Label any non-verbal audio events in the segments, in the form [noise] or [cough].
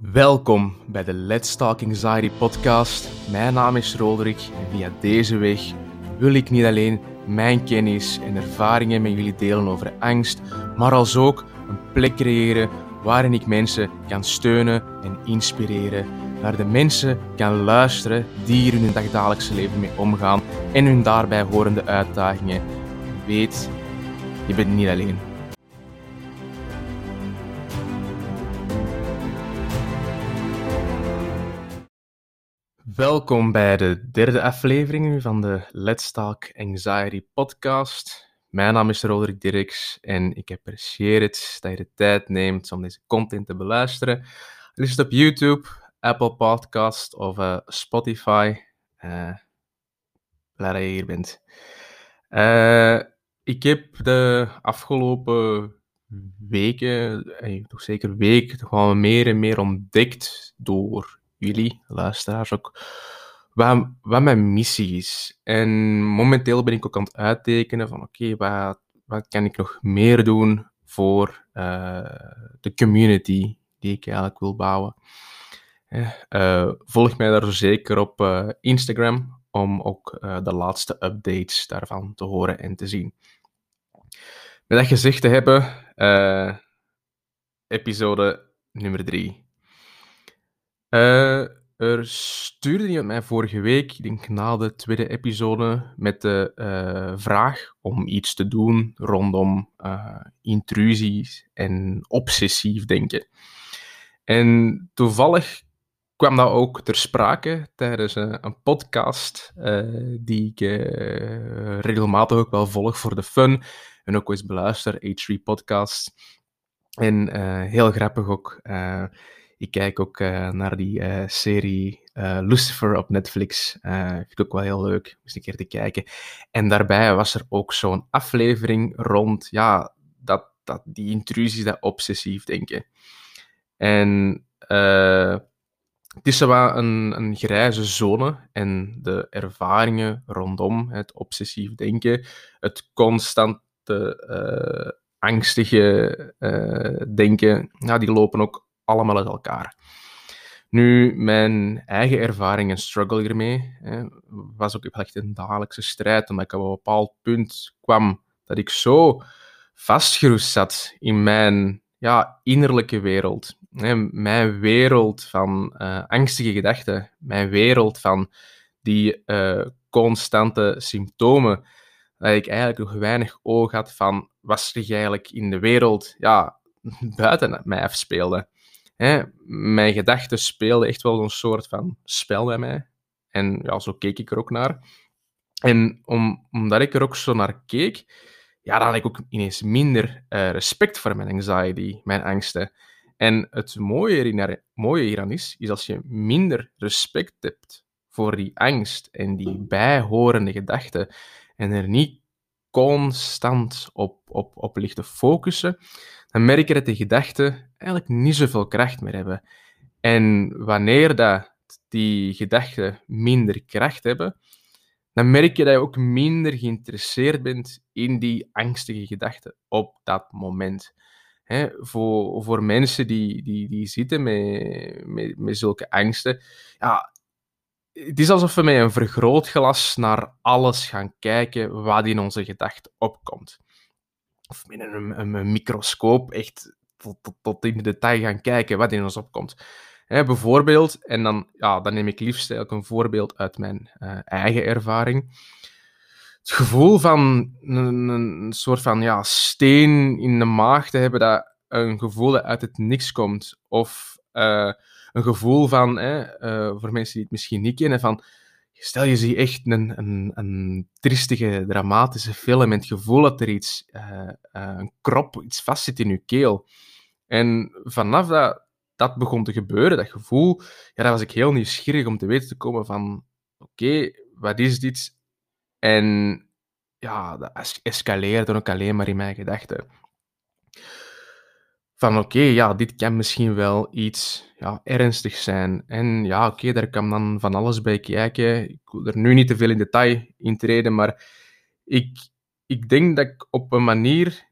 Welkom bij de Let's Talk Anxiety podcast. Mijn naam is Roderick en via deze weg wil ik niet alleen mijn kennis en ervaringen met jullie delen over angst, maar als ook een plek creëren waarin ik mensen kan steunen en inspireren, naar de mensen kan luisteren die er in hun dagdagelijkse leven mee omgaan en hun daarbij horende uitdagingen. Weet, je bent niet alleen. Welkom bij de derde aflevering van de Let's Talk Anxiety podcast. Mijn naam is Roderick Dirks en ik apprecieer het dat je de tijd neemt om deze content te beluisteren. Is het op YouTube, Apple Podcast of uh, Spotify. Uh, je hier bent. Uh, ik heb de afgelopen weken, toch zeker week, gewoon meer en meer ontdekt door jullie, luisteraars ook, wat, wat mijn missie is. En momenteel ben ik ook aan het uittekenen van oké, wat, wat kan ik nog meer doen voor uh, de community die ik eigenlijk wil bouwen. Uh, volg mij daar zeker op Instagram om ook de laatste updates daarvan te horen en te zien. Met dat gezegd te hebben, episode nummer 3. Uh, er stuurde iemand mij vorige week, ik denk na de tweede episode, met de uh, vraag om iets te doen rondom uh, intrusies en obsessief denken. En toevallig kwam dat ook ter sprake tijdens een, een podcast die ik regelmatig ook wel volg voor de fun en ook eens beluister, H3 Podcast. En heel grappig ook ik kijk ook uh, naar die uh, serie uh, Lucifer op Netflix. Vind ik ook wel heel leuk, eens een keer te kijken. En daarbij was er ook zo'n aflevering rond, ja, dat, dat die intrusies, dat obsessief denken. En het is wel een, een grijze zone en de ervaringen rondom het obsessief denken, het constante angstige denken, ja, die lopen ook allemaal uit elkaar. Nu, mijn eigen ervaring en struggle hiermee hè, was ook echt een dagelijkse strijd, omdat ik op een bepaald punt kwam dat ik zo vastgeroest zat in mijn ja, innerlijke wereld. Hè, mijn wereld van uh, angstige gedachten, mijn wereld van die uh, constante symptomen, dat ik eigenlijk nog weinig oog had van wat zich eigenlijk in de wereld ja, [laughs] buiten mij afspeelde mijn gedachten speelden echt wel een soort van spel bij mij. En ja, zo keek ik er ook naar. En om, omdat ik er ook zo naar keek, ja, dan had ik ook ineens minder uh, respect voor mijn anxiety, mijn angsten. En het mooie, mooie hieraan is, is als je minder respect hebt voor die angst en die bijhorende gedachten en er niet constant op, op, op ligt te focussen, dan merk je dat de gedachten eigenlijk niet zoveel kracht meer hebben. En wanneer dat die gedachten minder kracht hebben, dan merk je dat je ook minder geïnteresseerd bent in die angstige gedachten op dat moment. voor, voor mensen die, die, die zitten met, met, met zulke angsten, ja, het is alsof we met een vergrootglas naar alles gaan kijken wat in onze gedachten opkomt. Of met een, een, microscoop echt tot, tot, tot, in de detail gaan kijken wat in ons opkomt. bijvoorbeeld, en dan, ja, dan neem ik liefst ook een voorbeeld uit mijn uh, eigen ervaring. Het gevoel van een, een, soort van ja, steen in de maag te hebben, dat een gevoel dat uit het niks komt. Of uh, een gevoel van, uh, voor mensen die het misschien niet kennen, van Stel je ziet echt een, een, een triestige, dramatische film en het gevoel dat er iets, uh, een krop, iets vastzit in je keel. En vanaf dat dat begon te gebeuren, dat gevoel, ja, dan was ik heel nieuwsgierig om te weten te komen van, oké, wat is dit? En ja, dat escaleerde ook alleen maar in mijn gedachten van oké, ja, dit kan misschien wel iets ja, ernstig zijn. En ja, oké, daar kan dan van alles bij kijken. Ik wil er nu niet te veel in detail in treden, maar ik, ik denk dat ik op een manier,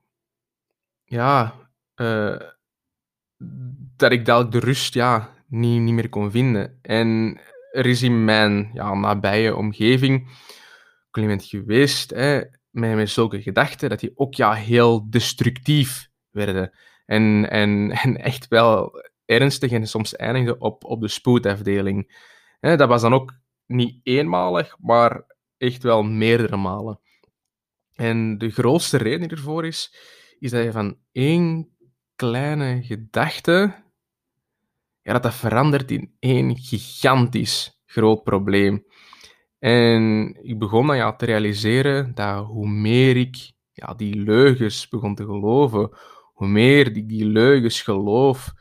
ja, uh, dat ik dadelijk de rust ja, niet, niet meer kon vinden. En er is in mijn ja, nabije omgeving iemand geweest hè, met, met zulke gedachten, dat die ook ja, heel destructief werden. En, en, [laughs] en echt wel ernstig en soms eindigden op, op de spoedafdeling. Dat was dan ook niet eenmalig, maar echt wel meerdere malen. En de grootste reden ervoor is, is dat je van één kleine gedachte, ja, dat dat verandert in één gigantisch groot probleem. En ik begon dan ja, te realiseren dat hoe meer ik ja, die leugens begon te geloven, hoe meer die leugens geloof,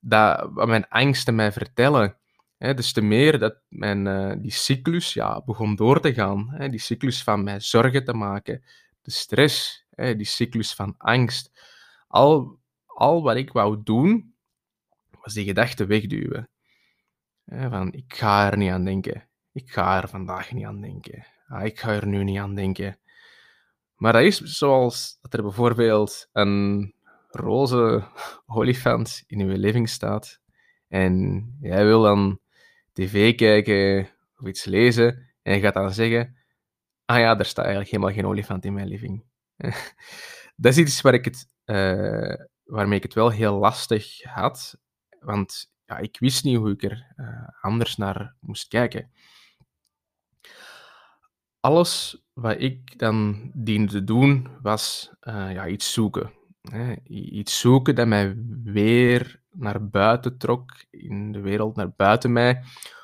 dat wat mijn angsten mij vertellen, hè, dus te meer dat mijn, uh, die cyclus ja, begon door te gaan. Die cyclus van mij zorgen te maken, de stress, die cyclus van angst. Al, al wat ik wou doen, was die gedachte wegduwen. Van, ik ga er niet aan denken. Ik ga er vandaag niet aan denken. Ah, ik ga er nu niet aan denken. Maar dat is zoals dat er bijvoorbeeld een roze olifant in uw living staat en jij wil dan tv kijken of iets lezen en je gaat dan zeggen, ah ja, er staat eigenlijk helemaal geen olifant in mijn living. [laughs] dat is iets waar ik het, uh, waarmee ik het wel heel lastig had, want ja, ik wist niet hoe ik er uh, anders naar moest kijken. Alles wat ik dan diende te doen, was uh, ja, iets zoeken. Iets zoeken dat mij weer naar buiten trok, in de wereld naar buiten mij,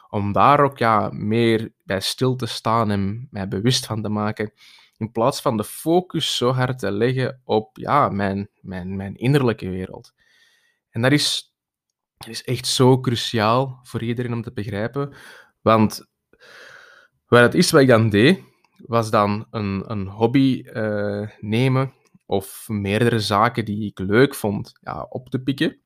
om daar ook ja, meer bij stil te staan en mij bewust van te maken, in plaats van de focus zo hard te leggen op ja, mijn, mijn, mijn innerlijke wereld. En dat is, dat is echt zo cruciaal voor iedereen om te begrijpen, want wat het is wat ik dan deed, was dan een, een hobby uh, nemen of meerdere zaken die ik leuk vond ja, op te pikken.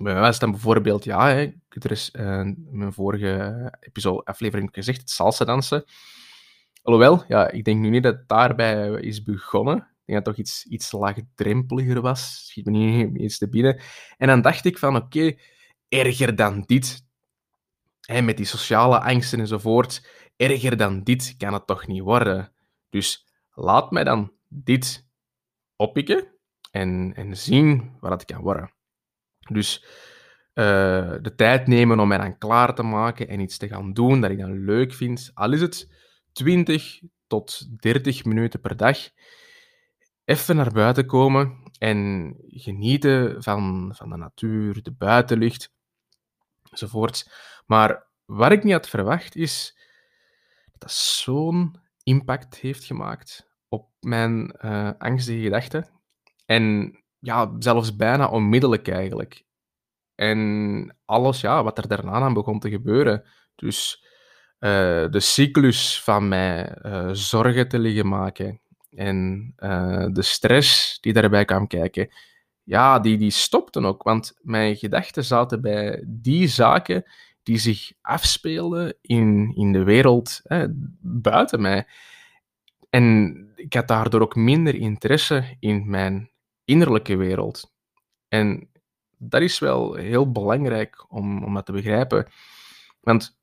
Bij mij was dan bijvoorbeeld, ja, hè, er is in mijn vorige episode, aflevering gezegd, het salsa dansen. Alhoewel, ja, ik denk nu niet dat het daarbij is begonnen. Ik denk dat het toch iets, iets laagdrempeliger was. Schiet me niet eens te binnen. En dan dacht ik van, oké, erger dan dit. Hè, met die sociale angsten enzovoort. Erger dan dit kan het toch niet worden. Dus laat mij dan dit oppikken en, en zien wat het kan worden. Dus uh, de tijd nemen om mij dan klaar te maken en iets te gaan doen dat ik dan leuk vind. Al is het 20 tot 30 minuten per dag. Even naar buiten komen en genieten van, van de natuur, de buitenlucht, enzovoort. Maar wat ik niet had verwacht is dat dat zo'n impact heeft gemaakt op mijn uh, angstige gedachten. En ja, zelfs bijna onmiddellijk eigenlijk. En alles ja, wat er daarna aan begon te gebeuren. Dus uh, de cyclus van mij uh, zorgen te liggen maken en de stress die daarbij kwam kijken, ja, die, die stopten ook. Want mijn gedachten zaten bij die zaken die zich afspeelden in, in de wereld hè, buiten mij. En ik had daardoor ook minder interesse in mijn innerlijke wereld. En dat is wel heel belangrijk om, om dat te begrijpen. Want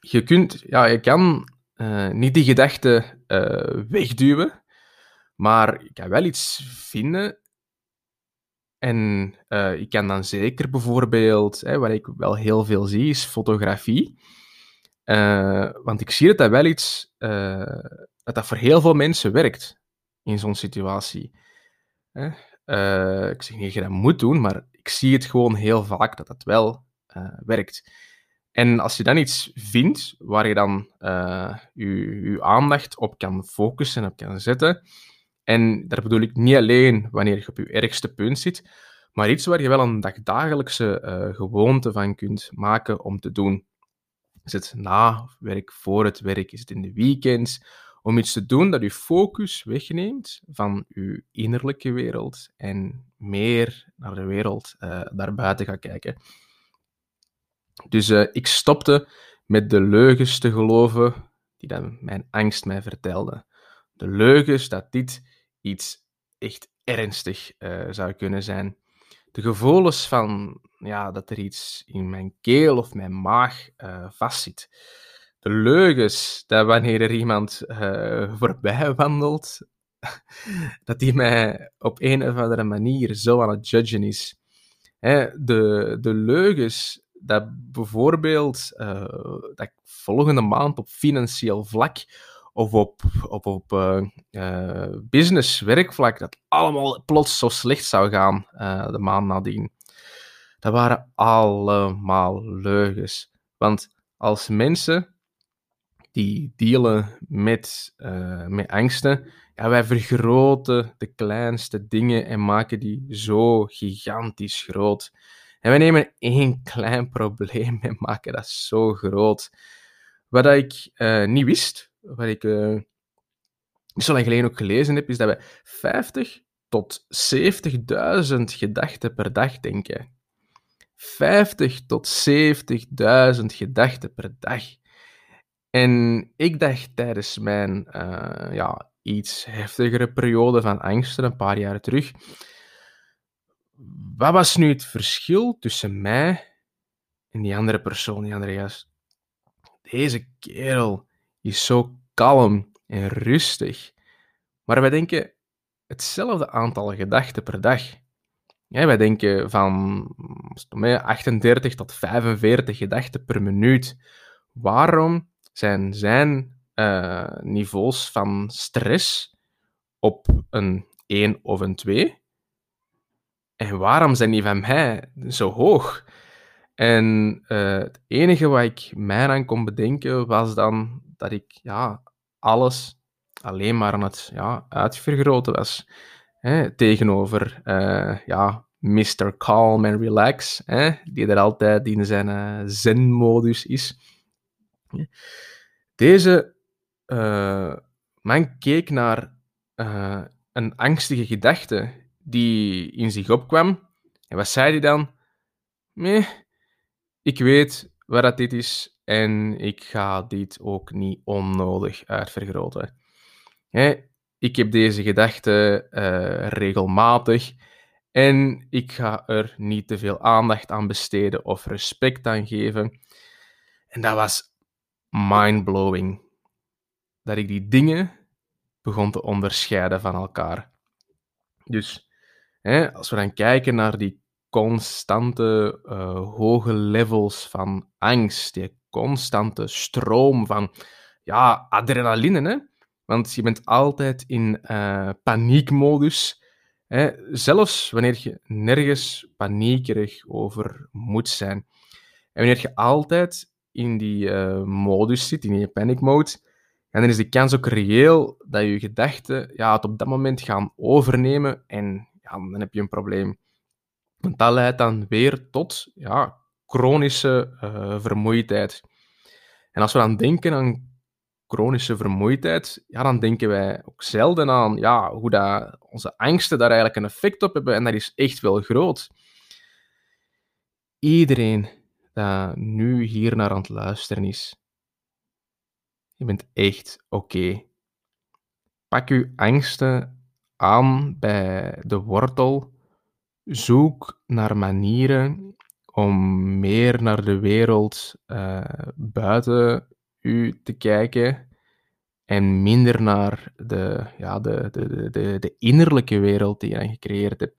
je kunt, ja, je kan uh, niet die gedachten uh, wegduwen, maar je kan wel iets vinden. En uh, ik kan dan zeker bijvoorbeeld, hè, wat ik wel heel veel zie, is fotografie. want ik zie dat dat wel iets dat dat voor heel veel mensen werkt in zo'n situatie. Uh, ik zeg niet dat je dat moet doen, maar ik zie het gewoon heel vaak dat dat wel uh, werkt. En als je dan iets vindt waar je dan uh, je, je, aandacht op kan focussen en op kan zetten, en daar bedoel ik niet alleen wanneer je op je ergste punt zit, maar iets waar je wel een dagdagelijkse gewoonte van kunt maken om te doen. Is het na werk, voor het werk, is het in de weekends, om iets te doen dat je focus wegneemt van je innerlijke wereld en meer naar de wereld uh, daarbuiten gaat kijken. Dus uh, ik stopte met de leugens te geloven die dan mijn angst mij vertelde. De leugens dat dit iets echt ernstig uh, zou kunnen zijn. De gevoelens van ja, dat er iets in mijn keel of mijn maag vastzit. Leugens dat wanneer er iemand uh, voorbij wandelt, [laughs] dat die mij op een of andere manier zo aan het judgen is. Hè, de, de leugens dat bijvoorbeeld uh, dat volgende maand op financieel vlak of op, op, op uh, business, werkvlak, dat allemaal plots zo slecht zou gaan de maand nadien. Dat waren allemaal leugens. Want als mensen die dealen met, met angsten, ja, wij vergroten de kleinste dingen en maken die zo gigantisch groot. En wij nemen één [laughs] klein probleem en maken dat zo groot. Wat ik uh, niet wist, wat ik niet zo lang geleden ook gelezen heb, is dat we 50 tot 70.000 gedachten per dag denken. 50 tot 70.000 gedachten per dag. En ik dacht tijdens mijn uh, ja, iets heftigere periode van angsten, een paar jaar terug, wat was nu het verschil tussen mij en die andere persoon, die andere gast? Deze kerel is zo kalm en rustig. Maar wij denken hetzelfde aantal gedachten per dag. Ja, wij denken van 38 tot 45 gedachten per minuut. Waarom zijn zijn uh, niveaus van stress op een 1 of een 2? En waarom zijn die van mij zo hoog? En uh, het enige wat ik mij aan kon bedenken was dan dat ik ja, alles alleen maar aan het ja, uitvergroten was. Hè, tegenover uh, ja, Mr. Calm and Relax, hè, die er altijd in zijn uh, zen-modus is. Deze man keek naar een angstige gedachte die in zich opkwam. En wat zei hij dan? Nee, ik weet waar dat dit is en ik ga dit ook niet onnodig uitvergroten. ik heb deze gedachte uh, regelmatig en ik ga er niet te veel aandacht aan besteden of respect aan geven. En dat was mindblowing. Dat ik die dingen begon te onderscheiden van elkaar. Dus Hè, als we dan kijken naar die constante uh, hoge levels van angst, die constante stroom van ja, adrenaline, hè? want je bent altijd in uh, paniekmodus. Hè? Zelfs wanneer je nergens paniekerig over moet zijn. En wanneer je altijd in die uh, modus zit, in die paniekmode, en dan is de kans ook reëel dat je gedachten ja, het op dat moment gaan overnemen en ja, dan heb je een probleem. Want dat leidt dan weer tot ja, chronische uh, vermoeidheid. En als we dan denken aan chronische vermoeidheid, ja, dan denken wij ook zelden aan ja, hoe dat onze angsten daar eigenlijk een effect op hebben. En dat is echt wel groot. Iedereen nu hier naar aan het luisteren is, je bent echt oké. Pak uw angsten aan bij de wortel. Zoek naar manieren om meer naar de wereld uh, buiten u te kijken en minder naar de, ja, de, de, de, de innerlijke wereld die je gecreëerd hebt.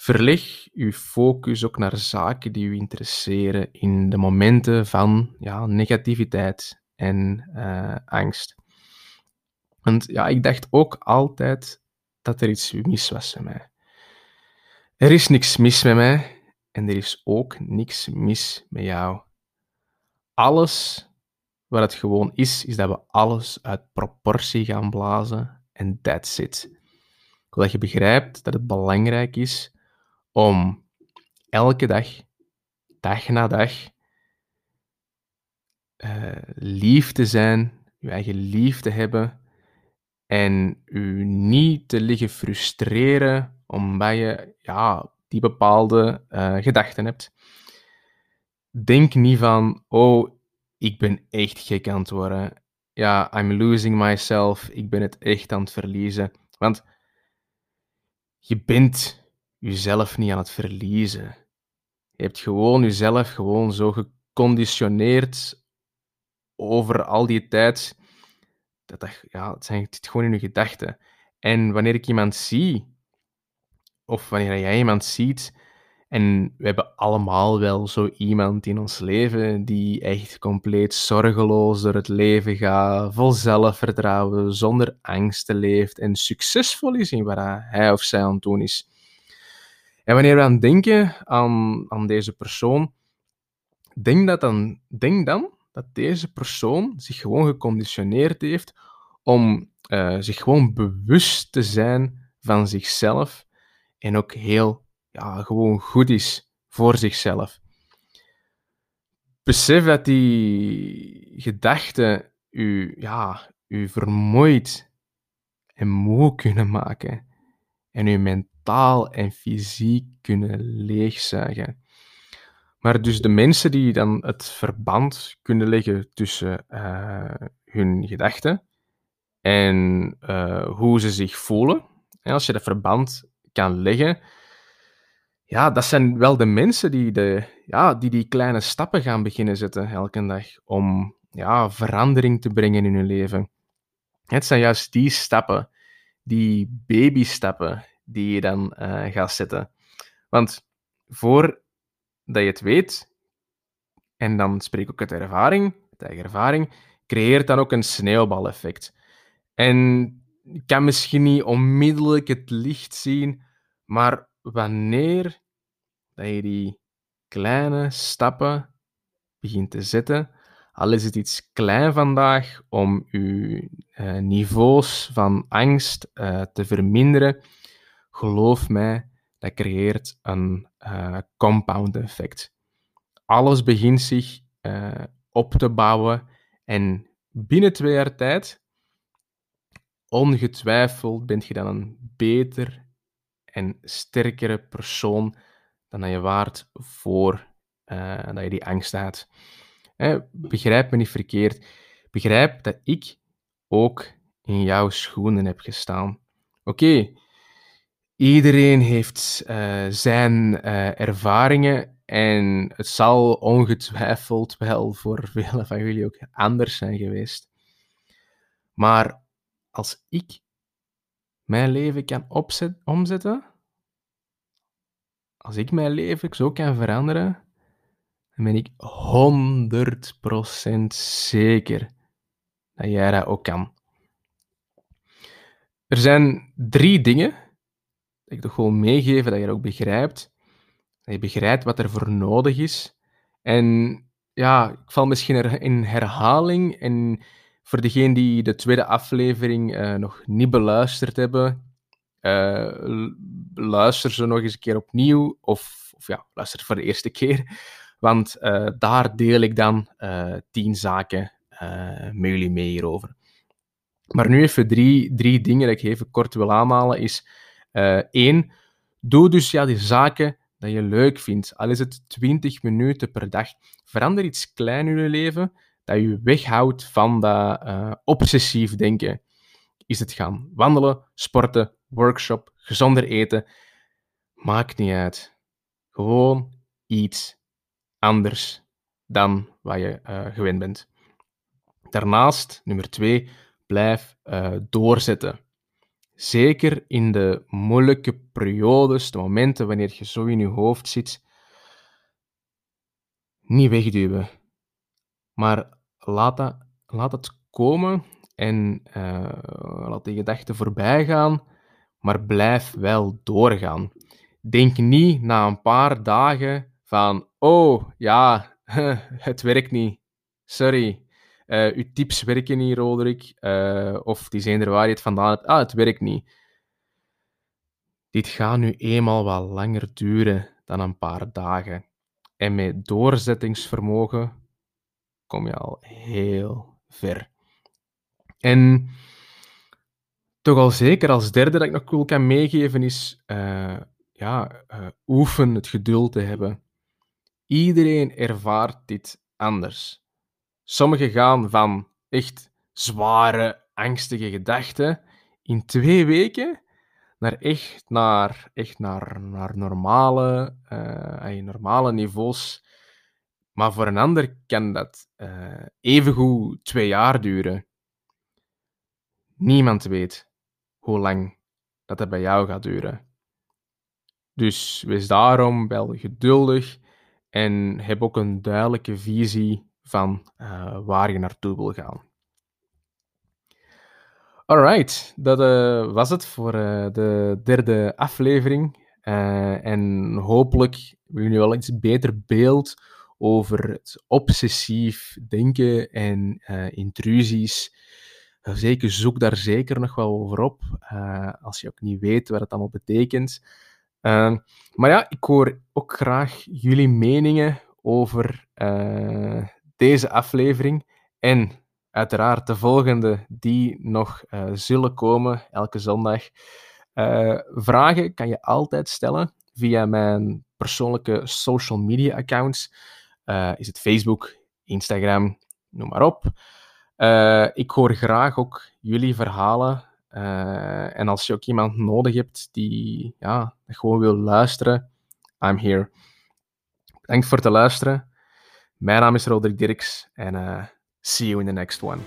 Verleg uw focus ook naar zaken die u interesseren in de momenten van ja, negativiteit en uh, angst. Want ja, ik dacht ook altijd dat er iets mis was met mij. Er is niks mis met mij en er is ook niks mis met jou. Alles wat het gewoon is, is dat we alles uit proportie gaan blazen en that's it. Ik dat je begrijpt dat het belangrijk is om elke dag, dag na dag, uh, lief te zijn, je eigen lief te hebben en u niet te liggen frustreren omdat je ja, die bepaalde uh, gedachten hebt. Denk niet van, oh, ik ben echt gek aan het worden. Ja, I'm losing myself. Ik ben het echt aan het verliezen. Want je bent jezelf niet aan het verliezen. Je hebt gewoon jezelf gewoon zo geconditioneerd over al die tijd. Dat, dat, ja, het zijn gewoon in je gedachten. En wanneer ik iemand zie, of wanneer jij iemand ziet, en we hebben allemaal wel zo iemand in ons leven die echt compleet zorgeloos door het leven gaat, vol zelfvertrouwen, zonder angsten leeft en succesvol is in wat hij of zij aan het doen is. En wanneer we aan denken aan, aan deze persoon, denk, dat dan, denk dan dat deze persoon zich gewoon geconditioneerd heeft om uh, zich gewoon bewust te zijn van zichzelf en ook heel ja, gewoon goed is voor zichzelf. Besef dat die gedachten u, ja, u vermoeid en moe kunnen maken en u mentaal en fysiek kunnen leegzuigen. Maar dus de mensen die dan het verband kunnen leggen tussen uh, hun gedachten en uh, hoe ze zich voelen, en als je dat verband kan leggen, ja, dat zijn wel de mensen die, de, ja, die die kleine stappen gaan beginnen zetten elke dag om ja, verandering te brengen in hun leven. Het zijn juist die stappen, die babystappen, die je dan uh, gaat zetten. Want voordat je het weet, en dan spreek ik ook uit ervaring, uit eigen ervaring, creëert dan ook een sneeuwbaleffect. En je kan misschien niet onmiddellijk het licht zien, maar wanneer dat je die kleine stappen begint te zetten, al is het iets klein vandaag om je uh, niveaus van angst uh, te verminderen, geloof mij, dat creëert een uh, compound effect. Alles begint zich op te bouwen en binnen twee jaar tijd, ongetwijfeld, bent je dan een beter en sterkere persoon dan dat je waard voor uh, dat je die angst had. begrijp me niet verkeerd. Begrijp dat ik ook in jouw schoenen heb gestaan. Oké, iedereen heeft uh, zijn uh, ervaringen en het zal ongetwijfeld wel voor [laughs] velen van jullie ook anders zijn geweest. Maar als ik mijn leven kan omzetten, als ik mijn leven zo kan veranderen, dan ben ik 100% zeker dat jij dat ook kan. Er zijn drie dingen dat ik toch gewoon meegeven dat je ook begrijpt. Dat je begrijpt wat er voor nodig is. En ja, ik val misschien in herhaling. En voor degenen die de tweede aflevering uh, nog niet beluisterd hebben, uh, luister ze nog eens een keer opnieuw. Of, of ja, luister voor de eerste keer. Want uh, daar deel ik dan tien zaken met jullie mee hierover. Maar nu even drie, drie dingen dat ik even kort wil aanhalen. Is één, doe dus ja, die zaken dat je leuk vindt. Al is het 20 minuten per dag. Verander iets klein in je leven dat je weghoudt van dat obsessief denken. Is het gaan wandelen, sporten, workshop, gezonder eten. Maakt niet uit. Gewoon iets anders dan wat je uh, gewend bent. Daarnaast, nummer twee, blijf doorzetten. Zeker in de moeilijke periodes, de momenten wanneer je zo in je hoofd zit, niet wegduwen. Maar laat, dat, laat het komen en uh, laat die gedachten voorbij gaan maar blijf wel doorgaan. Denk niet na een paar dagen van, oh ja, [laughs] het werkt niet. Sorry. Uh, uw tips werken niet, Roderick. Uh, of die zijn er waar je het vandaan hebt. Ah, het werkt niet. Dit gaat nu eenmaal wat langer duren dan een paar dagen. En met doorzettingsvermogen kom je al heel ver. En toch al zeker als derde dat ik nog cool kan meegeven is, uh, ja, oefen het geduld te hebben. Iedereen ervaart dit anders. Sommigen gaan van echt zware, angstige gedachten in twee weken naar echt naar, echt naar, naar normale, uh, normale niveaus. Maar voor een ander kan dat uh, evengoed twee jaar duren. Niemand weet hoe lang dat het bij jou gaat duren. Dus wees daarom wel geduldig en heb ook een duidelijke visie van uh, waar je naartoe wil gaan. Alright, dat uh, was het voor uh, de derde aflevering. en hopelijk hebben jullie wel iets beter beeld over het obsessief denken en intrusies. Zeker, zoek daar zeker nog wel over op, als je ook niet weet wat het allemaal betekent. Maar ja, ik hoor ook graag jullie meningen over deze aflevering en uiteraard de volgende die nog uh, zullen komen elke zondag. Uh, vragen kan je altijd stellen via mijn persoonlijke social media accounts. is het Facebook, Instagram, noem maar op. ik hoor graag ook jullie verhalen en als je ook iemand nodig hebt die ja, gewoon wil luisteren, I'm here. Bedankt voor het luisteren. Mijn naam is Roderick Dirks en uh, see you in the next one.